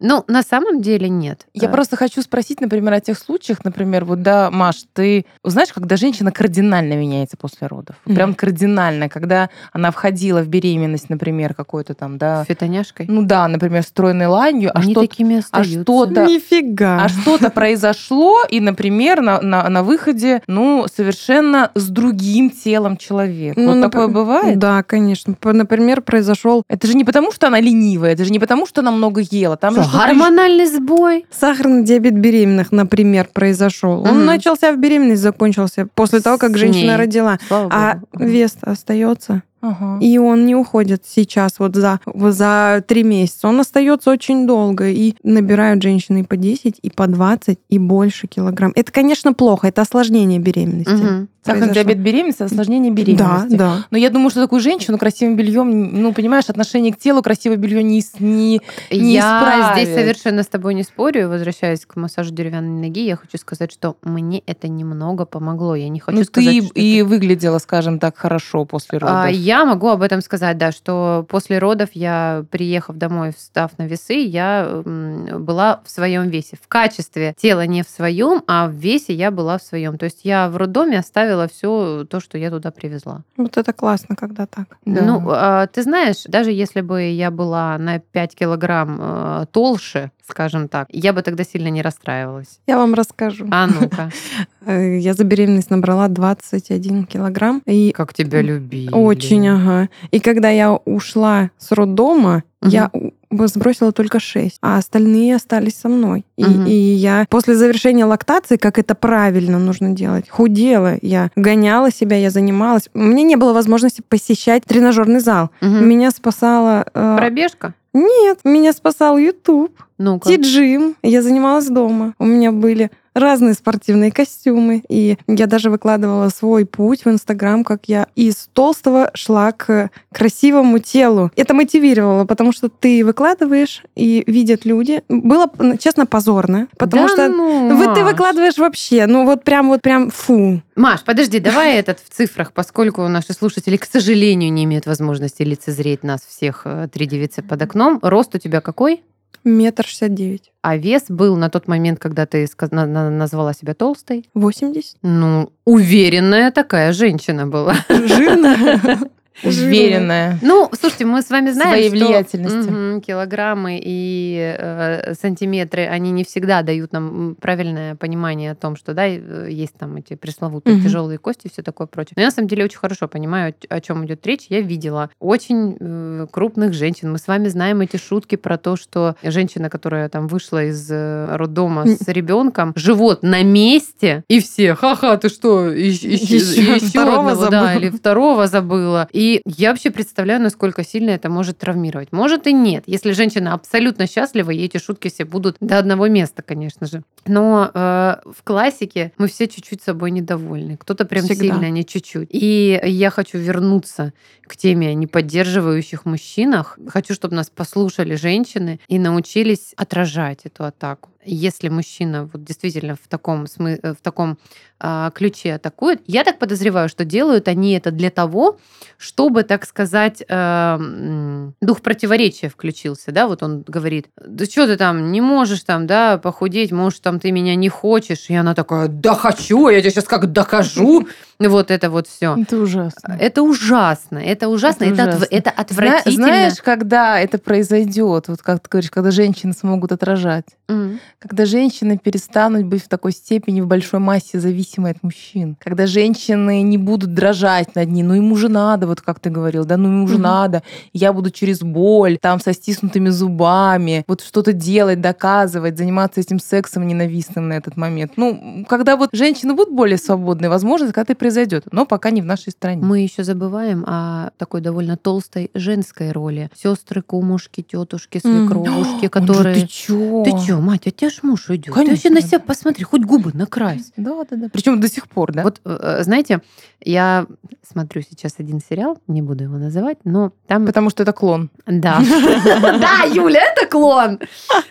[SPEAKER 1] Ну, на самом деле нет.
[SPEAKER 2] Я
[SPEAKER 1] Э,
[SPEAKER 2] просто хочу спросить, например, о тех случаях, например, вот да, Маш, ты знаешь, когда женщина кардинально меняется после родов,
[SPEAKER 3] Мгм.
[SPEAKER 2] прям кардинально, когда она входила в беременность, например, какой-то там, да,
[SPEAKER 1] фитоняшкой.
[SPEAKER 2] ну да, например, стройной ланью, а
[SPEAKER 1] Они
[SPEAKER 2] что
[SPEAKER 1] такими
[SPEAKER 2] а
[SPEAKER 1] остаются.
[SPEAKER 2] что-то
[SPEAKER 3] Нифига.
[SPEAKER 2] а что-то произошло, и, например, на, на, на выходе, ну, совершенно с другим телом человека.
[SPEAKER 3] Ну,
[SPEAKER 2] вот
[SPEAKER 3] напр-
[SPEAKER 2] такое бывает?
[SPEAKER 3] Да, конечно. Например, произошел
[SPEAKER 2] Это же не потому, что она ленивая, это же не потому, что она много ела. Там
[SPEAKER 1] гормональный сбой.
[SPEAKER 3] сахарный диабет беременных, например, произошел. Он начался в беременность, закончился после того, как
[SPEAKER 1] С
[SPEAKER 3] женщина
[SPEAKER 1] ней.
[SPEAKER 3] родила.
[SPEAKER 1] Слава
[SPEAKER 3] А
[SPEAKER 1] богу.
[SPEAKER 3] вес остается.
[SPEAKER 2] Ага.
[SPEAKER 3] И он не уходит сейчас вот за, вот за три месяца. Он остается очень долго. И набирают женщины и по 10, и по 20, и больше килограмм. Это, конечно, плохо. Это осложнение беременности.
[SPEAKER 1] Мгм.
[SPEAKER 2] Сахарный
[SPEAKER 3] произошло.
[SPEAKER 2] диабет беременности, осложнение
[SPEAKER 3] Да,
[SPEAKER 2] беременности.
[SPEAKER 3] да.
[SPEAKER 2] Но я думаю, что такую женщину красивым бельем, ну, понимаешь, отношение к телу красивое белье не, не... Не
[SPEAKER 1] я
[SPEAKER 2] исправит.
[SPEAKER 1] здесь совершенно с тобой не спорю. Возвращаясь к массажу деревянной ноги, я хочу сказать, что мне это немного помогло. Я не хочу
[SPEAKER 2] ну,
[SPEAKER 1] сказать,
[SPEAKER 2] ты
[SPEAKER 1] что
[SPEAKER 2] и
[SPEAKER 1] это-
[SPEAKER 2] выглядела, скажем так, хорошо после родов.
[SPEAKER 1] А, Я могу об этом сказать, да, что после родов я, приехав домой, встав на весы, я была в своем весе. В качестве тела не в своем, а в весе я была в своем. То есть я в роддоме оставила все то, что я туда привезла.
[SPEAKER 3] Вот это классно, когда так.
[SPEAKER 2] Да.
[SPEAKER 1] Ну, а, ты знаешь, даже если бы я была на 5 килограмм э, толще, скажем так, я бы тогда сильно не расстраивалась.
[SPEAKER 3] Я вам расскажу.
[SPEAKER 1] А ну-ка,
[SPEAKER 3] Э, Я за беременность набрала 21 килограмм. И
[SPEAKER 1] как тебя любили.
[SPEAKER 3] Очень, ага. И когда я ушла с роддома, я сбросила только 6, а остальные остались со мной. И,
[SPEAKER 1] Мгм.
[SPEAKER 3] и я после завершения лактации, как это правильно нужно делать, худела. Я гоняла себя, я занималась. У меня не было возможности посещать тренажерный зал.
[SPEAKER 1] Мгм.
[SPEAKER 3] Меня спасала... э,
[SPEAKER 1] Пробежка?
[SPEAKER 3] Нет, меня спасал YouTube,
[SPEAKER 1] Ну-ка.
[SPEAKER 3] Ти-джим. Я занималась дома. У меня были разные спортивные костюмы. И я даже выкладывала свой путь в Инстаграм, как я из толстого шла к красивому телу. Это мотивировало, потому что ты выкладываешь, и видят люди. Было, честно, позорно. Потому
[SPEAKER 1] Да
[SPEAKER 3] что
[SPEAKER 1] ну,
[SPEAKER 3] вы, ты выкладываешь вообще, ну вот прям, вот прям фу.
[SPEAKER 1] Маш, подожди, давай этот в цифрах, поскольку наши слушатели, к сожалению, не имеют возможности лицезреть нас всех э, три девицы под окном. Рост у тебя какой?
[SPEAKER 3] Метр шестьдесят девять.
[SPEAKER 1] А вес был на тот момент, когда ты назвала себя толстой?
[SPEAKER 3] Восемьдесят.
[SPEAKER 1] Ну, уверенная такая женщина была.
[SPEAKER 3] Жирно.
[SPEAKER 2] Уверенная.
[SPEAKER 1] Ну, слушайте, мы с вами знаем,
[SPEAKER 2] Своей
[SPEAKER 1] что
[SPEAKER 2] влиятельности.
[SPEAKER 1] мгм, килограммы и э, сантиметры, они не всегда дают нам правильное понимание о том, что да, э, есть там эти пресловутые
[SPEAKER 3] Мгм.
[SPEAKER 1] тяжелые кости и все такое прочее. Но я на самом деле очень хорошо понимаю, о чем идет речь. Я видела очень э, крупных женщин. Мы с вами знаем эти шутки про то, что женщина, которая там вышла из э, роддома с ребенком, живот на месте, и все, ха-ха, ты что, еще,
[SPEAKER 3] Ещё второго
[SPEAKER 1] да,
[SPEAKER 3] забыла.
[SPEAKER 1] или второго забыла. И я вообще представляю, насколько сильно это может травмировать. Может и нет. Если женщина абсолютно счастлива, и эти шутки все будут до одного места, конечно же. Но э, в классике мы все чуть-чуть собой недовольны. Кто-то прям
[SPEAKER 3] Всегда.
[SPEAKER 1] сильно, а не чуть-чуть. И я хочу вернуться к теме о неподдерживающих мужчинах. Хочу, чтобы нас послушали женщины и научились отражать эту атаку. Если мужчина вот действительно в таком, смы- э, в таком а, ключе атакует, я так подозреваю, что делают они это для того, чтобы, так сказать, э, м, дух противоречия включился, да, вот он говорит, да что ты там не можешь там, да, похудеть, может, там ты меня не хочешь, и она такая, да хочу, я тебе сейчас как докажу, вот это вот все.
[SPEAKER 2] Это ужасно.
[SPEAKER 1] Это ужасно, это ужасно,
[SPEAKER 2] Это
[SPEAKER 1] это, отв-
[SPEAKER 2] ужасно.
[SPEAKER 1] это отвратительно.
[SPEAKER 2] Знаешь, когда это произойдет, вот как ты говоришь, когда женщины смогут отражать,
[SPEAKER 1] М.
[SPEAKER 2] когда женщины перестанут быть в такой степени в большой массе зависимой от мужчин, когда женщины не будут дрожать над ним, ну ему же надо, вот как ты говорил, да, ну ему же
[SPEAKER 3] Мгм.
[SPEAKER 2] надо, я буду через боль, там со стиснутыми зубами, вот что-то делать, доказывать, заниматься этим сексом ненавистным на этот момент. Ну, когда вот женщины будут более свободны, возможно, это когда-то произойдет, но пока не в нашей стране.
[SPEAKER 1] Мы еще забываем о такой довольно толстой женской роли. Сестры, кумушки, тетушки, свекровушки,
[SPEAKER 2] Он же,
[SPEAKER 1] которые...
[SPEAKER 2] ты чё?
[SPEAKER 1] Ты чё, мать, а тебя ж муж уйдет. Ты
[SPEAKER 2] Конечно.
[SPEAKER 1] вообще на себя посмотри, хоть губы накрась.
[SPEAKER 2] Да, да, да. Причем до сих пор, да?
[SPEAKER 1] Вот, э, знаете, я смотрю сейчас один сериал, не буду его называть, но там...
[SPEAKER 2] Потому что это клон.
[SPEAKER 1] Да. Да, Юля, это клон.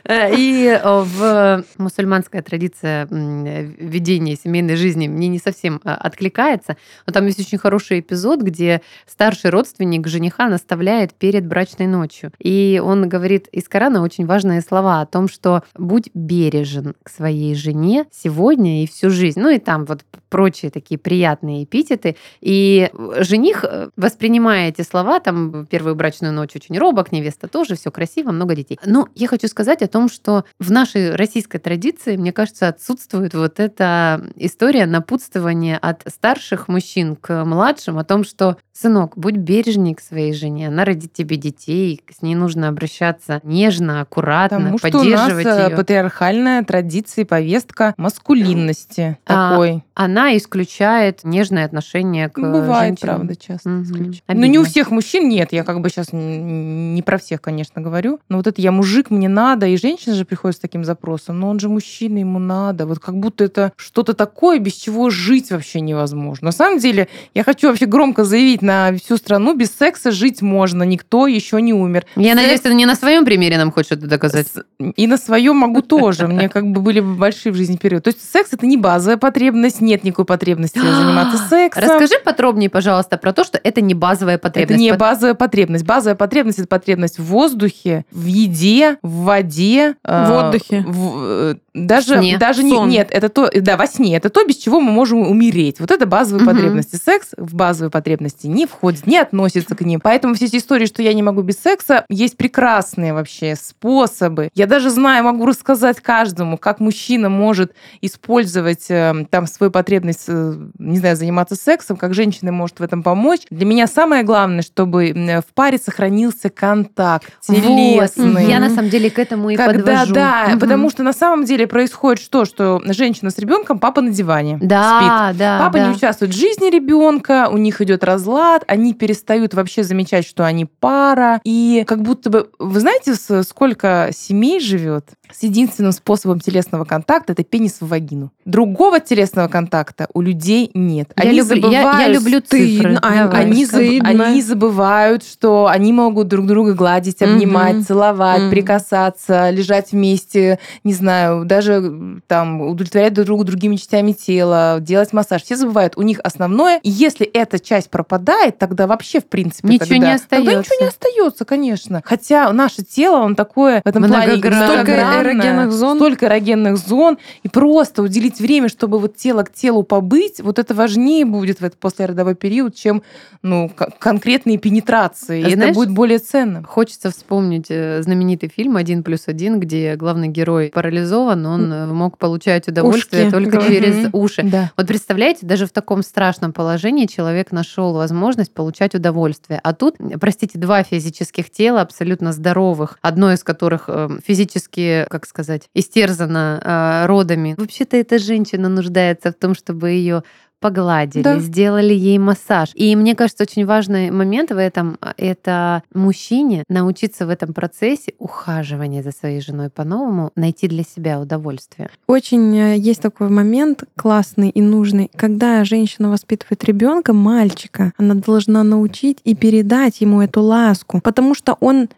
[SPEAKER 1] Э, И э, в мусульманская традиция э, ведения семейной жизни мне не совсем э, развлекается. Но там есть очень хороший эпизод, где старший родственник жениха наставляет перед брачной ночью. И он говорит из Корана очень важные слова о том, что будь бережен к своей жене сегодня и всю жизнь. Ну и там вот прочие такие приятные эпитеты. И жених, э, воспринимая эти слова, там первую брачную ночь очень робок, невеста тоже, все красиво, много детей. Но я хочу сказать о том, что в нашей российской традиции, мне кажется, отсутствует вот эта история напутствования от старших мужчин к младшим о том, что сынок, будь бережней к своей жене, она родит тебе детей, с ней нужно обращаться нежно, аккуратно,
[SPEAKER 2] Потому
[SPEAKER 1] поддерживать
[SPEAKER 2] что у нас
[SPEAKER 1] ее.
[SPEAKER 2] Патриархальная традиция и повестка маскулинности
[SPEAKER 1] А,
[SPEAKER 2] такой.
[SPEAKER 1] Она исключает нежное отношение к
[SPEAKER 2] Бывает,
[SPEAKER 1] женщинам.
[SPEAKER 2] правда, часто.
[SPEAKER 1] Обидно.
[SPEAKER 2] Но не у всех мужчин нет. Я как бы сейчас не про всех, конечно, говорю. Но вот это я мужик, мне надо. И женщина же приходит с таким запросом. Но он же мужчина, ему надо. Вот как будто это что-то такое, без чего жить вообще невозможно. На самом деле, я хочу вообще громко заявить на всю страну, без секса жить можно. Никто еще не умер.
[SPEAKER 1] Я
[SPEAKER 2] Секс-
[SPEAKER 1] надеюсь, ты не на своем примере нам хочешь это доказать.
[SPEAKER 2] И на своем могу тоже. Мне как бы были большие в жизни периоды. То есть секс это не базовая потребность, нет никакой потребности заниматься сексом.
[SPEAKER 1] Расскажи подробнее, пожалуйста, про то, что это не базовая
[SPEAKER 2] Это
[SPEAKER 1] потребность.
[SPEAKER 2] не
[SPEAKER 1] Под-
[SPEAKER 2] базовая потребность. Базовая потребность это потребность в воздухе, в еде, в воде, э,
[SPEAKER 3] В отдыхе.
[SPEAKER 2] в- э, даже
[SPEAKER 1] Сне.
[SPEAKER 2] даже не, нет, это то, да, во сне. Это то, без чего мы можем умереть. Вот это базовые
[SPEAKER 1] Мгм.
[SPEAKER 2] потребности. Секс в базовые потребности не входит, не относится к ним. Поэтому все эти истории, что я не могу без секса, есть прекрасные вообще способы. Я даже знаю, могу рассказать каждому, как мужчина может использовать э, там свою потребность, э, не знаю, заниматься сексом, как женщина может в этом помочь. Для меня самое главное, чтобы м, в паре сохранился контакт
[SPEAKER 1] Вот.
[SPEAKER 2] телесный.
[SPEAKER 1] Я на самом деле к этому и
[SPEAKER 2] Когда,
[SPEAKER 1] подвожу.
[SPEAKER 2] да,
[SPEAKER 1] Мгм.
[SPEAKER 2] потому что на самом деле происходит что, что женщина с ребенком, папа на диване спит.
[SPEAKER 1] Да, да,
[SPEAKER 2] Папа
[SPEAKER 1] да.
[SPEAKER 2] не участвует в жизни ребенка, у них идет разлад, они перестают вообще замечать, что они пара. И как будто бы, вы знаете, сколько семей живет с единственным способом телесного контакта это пенис в вагину. Другого телесного контакта у людей нет.
[SPEAKER 1] Я
[SPEAKER 2] Они
[SPEAKER 1] люблю- я- я
[SPEAKER 2] забывают,
[SPEAKER 1] люблю цифры.
[SPEAKER 3] Стыдно.
[SPEAKER 1] Давай.
[SPEAKER 2] они, заб- они забывают, что они могут друг друга гладить, обнимать, целовать,
[SPEAKER 3] Мгм.
[SPEAKER 2] прикасаться, лежать вместе, не знаю, даже там удовлетворять друг друга другими частями тела, делать массаж. Все забывают, у них основное. И если эта часть пропадает, тогда вообще, в принципе,
[SPEAKER 1] Ничего
[SPEAKER 2] тогда,
[SPEAKER 1] не
[SPEAKER 2] Тогда ничего не
[SPEAKER 1] остается.
[SPEAKER 2] остается, конечно. Хотя наше тело, он такое в этом плане.
[SPEAKER 3] Столько эрогенных зон.
[SPEAKER 2] Столько эрогенных зон. И просто уделить время, чтобы вот тело к телу побыть, вот это важнее будет в этот послеродовой период, чем ну, к- конкретные пенетрации. И это
[SPEAKER 1] Знаешь,
[SPEAKER 2] будет более ценным.
[SPEAKER 1] Хочется вспомнить э, знаменитый фильм «Один плюс один», где главный герой парализован, он э, мог получать удовольствие
[SPEAKER 3] Ушки,
[SPEAKER 1] только
[SPEAKER 3] говорю.
[SPEAKER 1] через уши.
[SPEAKER 2] Да.
[SPEAKER 1] Вот представляете, даже в таком страшном положении человек нашел возможность получать удовольствие. А тут, простите, два физических тела абсолютно здоровых, одно из которых э, физически, как сказать, истерзано э, родами. Вообще-то эта женщина нуждается в том, чтобы ее погладили,
[SPEAKER 2] Да.
[SPEAKER 1] сделали ей массаж. И мне кажется, очень важный момент в этом — это мужчине научиться в этом процессе ухаживания за своей женой по-новому, найти для себя удовольствие.
[SPEAKER 3] Очень э, есть такой момент классный и нужный, когда женщина воспитывает ребенка, мальчика, она должна научить и передать ему эту ласку, потому что он,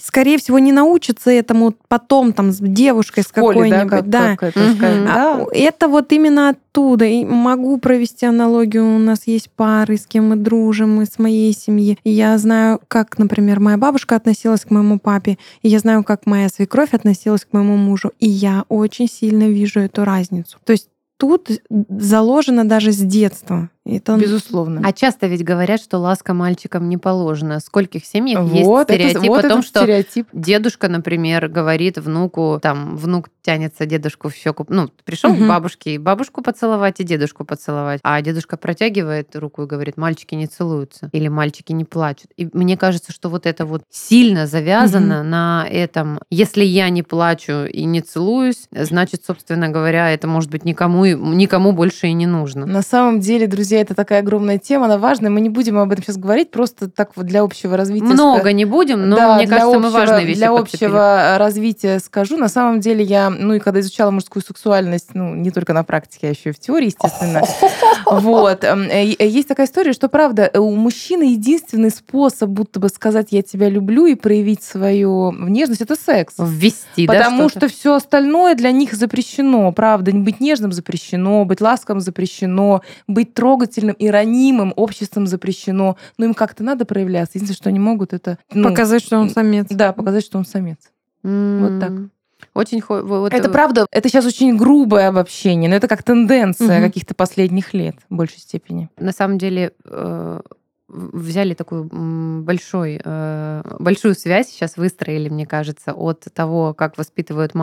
[SPEAKER 3] скорее всего, не научится этому потом там с девушкой, с
[SPEAKER 2] В школе, да,
[SPEAKER 3] какой-нибудь,
[SPEAKER 2] как,
[SPEAKER 3] да.
[SPEAKER 2] как это
[SPEAKER 1] Мгм.
[SPEAKER 2] сказать,
[SPEAKER 3] А,
[SPEAKER 2] да.
[SPEAKER 3] Это вот именно оттуда. И могу провести аналогию. У нас есть пары, с кем мы дружим, мы с моей семьи. И я знаю, как, например, моя бабушка относилась к моему папе. И я знаю, как моя свекровь относилась к моему мужу. И я очень сильно вижу эту разницу. То есть тут заложено даже с детства. Это
[SPEAKER 2] Безусловно.
[SPEAKER 1] А часто ведь говорят, что ласка мальчикам не положена. Скольких семьях есть
[SPEAKER 2] вот это-
[SPEAKER 1] стереотип
[SPEAKER 2] вот
[SPEAKER 1] о том, что
[SPEAKER 2] стереотип.
[SPEAKER 1] дедушка, например, говорит внуку, там, внук тянется дедушку в щеку. Ну, пришел
[SPEAKER 3] Мгм.
[SPEAKER 1] к бабушке, и бабушку поцеловать, и дедушку поцеловать. А дедушка протягивает руку и говорит, мальчики не целуются. Или мальчики не плачут. И мне кажется, что вот это вот сильно завязано на этом. Если я не плачу и не целуюсь, значит, собственно говоря, это может быть никому, никому больше и не нужно.
[SPEAKER 2] На самом деле, друзья, это такая огромная тема, она важная. Мы не будем об этом сейчас говорить, просто так вот для общего развития.
[SPEAKER 1] Много не будем, но
[SPEAKER 2] Да,
[SPEAKER 1] мне кажется, мы
[SPEAKER 2] общего-
[SPEAKER 1] важные вещи
[SPEAKER 2] Для
[SPEAKER 1] подцепили.
[SPEAKER 2] общего развития скажу. На самом деле я, ну и когда изучала мужскую сексуальность, ну не только на практике, а еще и в теории, естественно, Вот. Эм, э, э, есть такая история, что, правда, у мужчины единственный способ будто бы сказать «я тебя люблю» и проявить свою нежность — это секс.
[SPEAKER 1] Ввести,
[SPEAKER 2] Потому
[SPEAKER 1] да,
[SPEAKER 2] что все остальное для них запрещено. Правда, быть нежным запрещено, быть ласковым запрещено, быть трогательным и ранимым обществом запрещено. Но им как-то надо проявляться. Единственное, что они могут, это...
[SPEAKER 3] Ну, показать, что он самец.
[SPEAKER 2] Да, показать, что он самец. Вот так.
[SPEAKER 1] Очень вот,
[SPEAKER 2] это правда, это сейчас очень грубое обобщение, но это как тенденция угу. каких-то последних лет в большей степени.
[SPEAKER 1] На самом деле э, взяли такую большой, э, большую связь, сейчас выстроили, мне кажется, от того, как воспитывают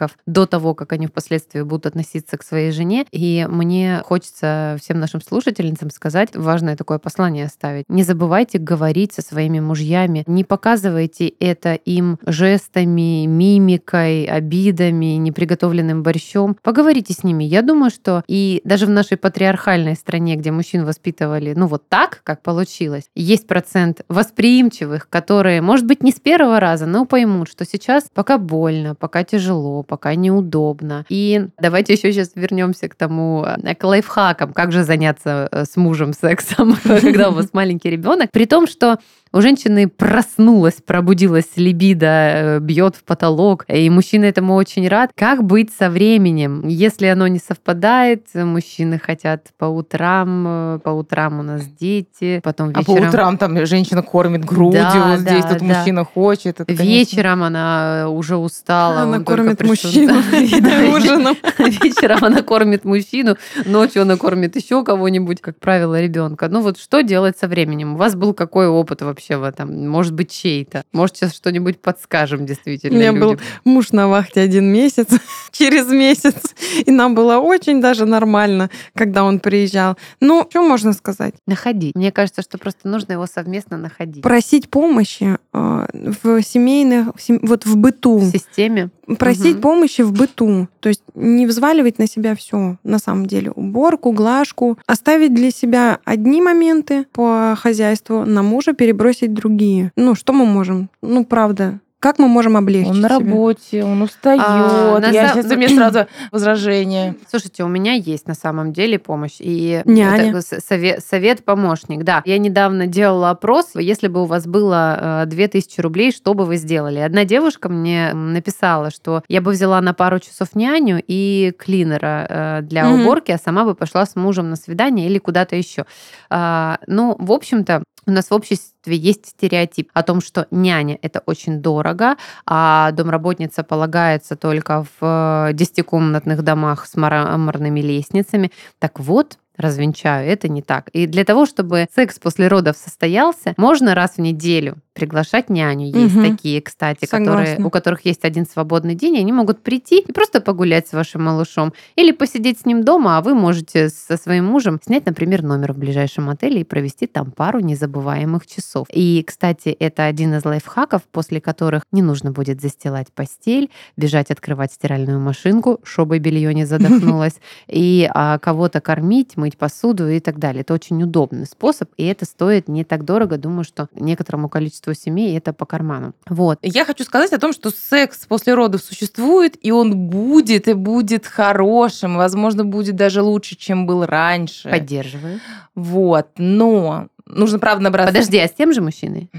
[SPEAKER 1] мальчик до того, как они впоследствии будут относиться к своей жене. И мне хочется всем нашим слушательницам сказать, важное такое послание оставить. Не забывайте говорить со своими мужьями, не показывайте это им жестами, мимикой, обидами, неприготовленным борщом. Поговорите с ними. Я думаю, что и даже в нашей патриархальной стране, где мужчин воспитывали, ну вот так, как получилось, есть процент восприимчивых, которые, может быть, не с первого раза, но поймут, что сейчас пока больно, пока тяжело, пока неудобно. И давайте еще сейчас вернемся к тому, э, к лайфхакам, как же заняться э, с мужем сексом, когда у вас маленький ребенок. При том, что у женщины проснулась, пробудилась либидо, э, бьет в потолок, и мужчина этому очень рад. Как быть со временем? Если оно не совпадает, мужчины хотят по утрам, по утрам у нас дети, потом вечером...
[SPEAKER 2] А по утрам там женщина кормит грудью, да, вот здесь да, тут да. мужчина хочет.
[SPEAKER 1] Это, вечером она уже устала.
[SPEAKER 3] Она кормит мужчину ужином.
[SPEAKER 1] Вечером она кормит мужчину, ночью она кормит еще кого-нибудь, как правило, ребенка. Ну вот что делать со временем? У вас был какой опыт вообще в этом? Может быть, чей-то? Может, сейчас что-нибудь подскажем действительно У
[SPEAKER 3] меня был муж на вахте один месяц, через месяц, и нам было очень даже нормально, когда он приезжал. Ну, что можно сказать?
[SPEAKER 1] Находить. Мне кажется, что просто нужно его совместно находить.
[SPEAKER 3] Просить помощи э, в семейных, вот в быту.
[SPEAKER 1] В системе.
[SPEAKER 3] Просить угу. помощи в быту. То есть не взваливать на себя все, на самом деле. Уборку, глажку. Оставить для себя одни моменты по хозяйству, на мужа перебросить другие. Ну, что мы можем? Ну, правда, как мы можем облегчить?
[SPEAKER 2] Он на работе, он устает. А, Я сейчас у меня сразу возражение.
[SPEAKER 1] Слушайте, у меня есть на самом деле помощь. И
[SPEAKER 3] Няня.
[SPEAKER 1] совет, совет помощник. Да, я недавно делала опрос. Если бы у вас было 2000 э, рублей, что бы вы сделали? Одна девушка мне написала, что я бы взяла на пару часов няню и клинера э, для mm уборки, а сама бы пошла с мужем на свидание или куда-то еще. А, ну, в общем-то, у нас в обществе есть стереотип о том, что няня это очень дорого, а домработница полагается только в десятикомнатных домах с мраморными лестницами. Так вот, развенчаю, это не так. И для того, чтобы секс после родов состоялся, можно раз в неделю приглашать няню. Есть угу. такие, кстати, которые, у которых есть один свободный день, и они могут прийти и просто погулять с вашим малышом. Или посидеть с ним дома, а вы можете со своим мужем снять, например, номер в ближайшем отеле и провести там пару незабываемых часов. И, кстати, это один из лайфхаков, после которых не нужно будет застилать постель, бежать открывать стиральную машинку, чтобы белье не задохнулось, и а, кого-то кормить, мыть посуду и так далее. Это очень удобный способ, и это стоит не так дорого. Думаю, что некоторому количеству количество семей, это по карману. Вот.
[SPEAKER 2] Я хочу сказать о том, что секс после родов существует, и он будет, и будет хорошим, возможно, будет даже лучше, чем был раньше.
[SPEAKER 1] Поддерживаю.
[SPEAKER 2] Вот, но нужно, правда, набраться...
[SPEAKER 1] Подожди, а с тем же мужчиной?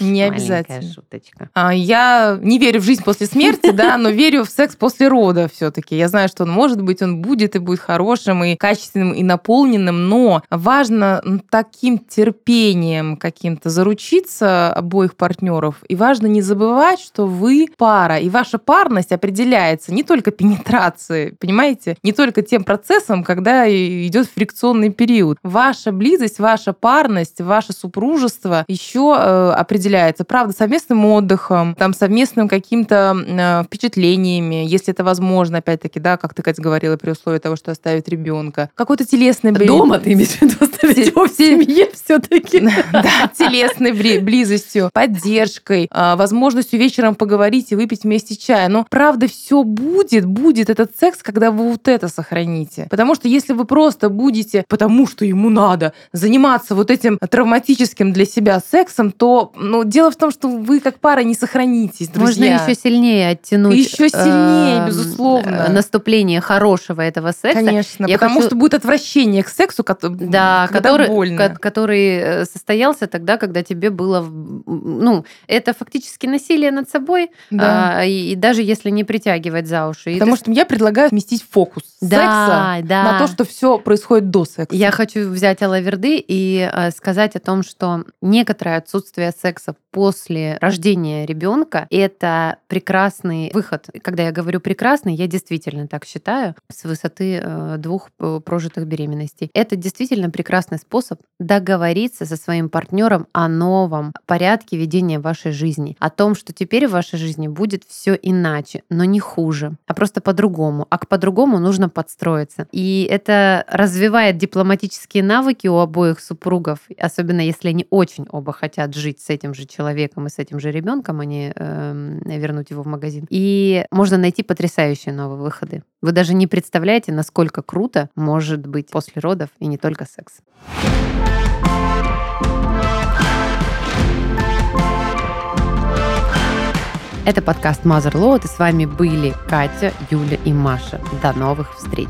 [SPEAKER 2] Не обязательно.
[SPEAKER 1] шуточка.
[SPEAKER 2] А, я не верю в жизнь после смерти, да, но верю в секс после рода все-таки. Я знаю, что он может быть, он будет и будет хорошим, и качественным, и наполненным, но важно таким терпением каким-то заручиться обоих партнеров, и важно не забывать, что вы пара, и ваша парность определяется не только пенетрацией, понимаете, не только тем процессом, когда идет фрикционный период. Ваша близость, ваша парность, ваше супружество еще э, определяется, правда, совместным отдыхом, там, совместным каким-то э, впечатлениями, если это возможно, опять-таки, да, как ты, Катя, говорила, при условии того, что оставить ребенка. Какой-то телесный...
[SPEAKER 1] Дома ты имеешь в виду оставить его в семье все-таки.
[SPEAKER 2] Да, телесной близостью, поддержкой, а, возможностью вечером поговорить и выпить вместе чая. Но, правда, все будет, будет этот секс, когда вы вот это сохраните. Потому что если вы просто будете, потому что ему надо, заниматься вот этим травматическим для себя сексом, то Но дело в том, что вы как пара не сохранитесь, друзья.
[SPEAKER 1] Можно еще сильнее оттянуть.
[SPEAKER 2] Еще сильнее,
[SPEAKER 1] эм,
[SPEAKER 2] безусловно.
[SPEAKER 1] э, Наступление хорошего этого секса.
[SPEAKER 2] Конечно,
[SPEAKER 1] Я
[SPEAKER 2] потому
[SPEAKER 1] хочу-
[SPEAKER 2] что будет отвращение к сексу, кото-
[SPEAKER 1] Да, который,
[SPEAKER 2] больно.
[SPEAKER 1] ко- который э, состоялся тогда, когда тебе было, ну, это фактически насилие над собой,
[SPEAKER 2] Да.
[SPEAKER 1] а, и, и даже если не притягивать за уши.
[SPEAKER 2] Потому
[SPEAKER 1] ты-
[SPEAKER 2] что я предлагаю сместить фокус
[SPEAKER 1] да,
[SPEAKER 2] секса
[SPEAKER 1] да.
[SPEAKER 2] на то, что все происходит до секса.
[SPEAKER 1] Я хочу взять Алаверды и э, сказать о том, что некоторое отсутствие секса после рождения ребенка это прекрасный выход. Когда я говорю прекрасный, я действительно так считаю с высоты э, двух э, прожитых беременностей. Это действительно прекрасный способ договориться со своим партнером о новом порядке ведения вашей жизни, о том, что теперь в вашей жизни будет все иначе, но не хуже, а просто по-другому. А к по-другому нужно подстроиться. И это развивает дипломатические навыки у обоих супругов, особенно если они очень оба хотят жить с этим же человеком и с этим же ребенком, а не эм, вернуть его в магазин. И можно найти потрясающие новые выходы. Вы даже не представляете, насколько круто может быть после родов и не только секс. Это подкаст Mother Load, и с вами были Катя, Юля и Маша. До новых встреч!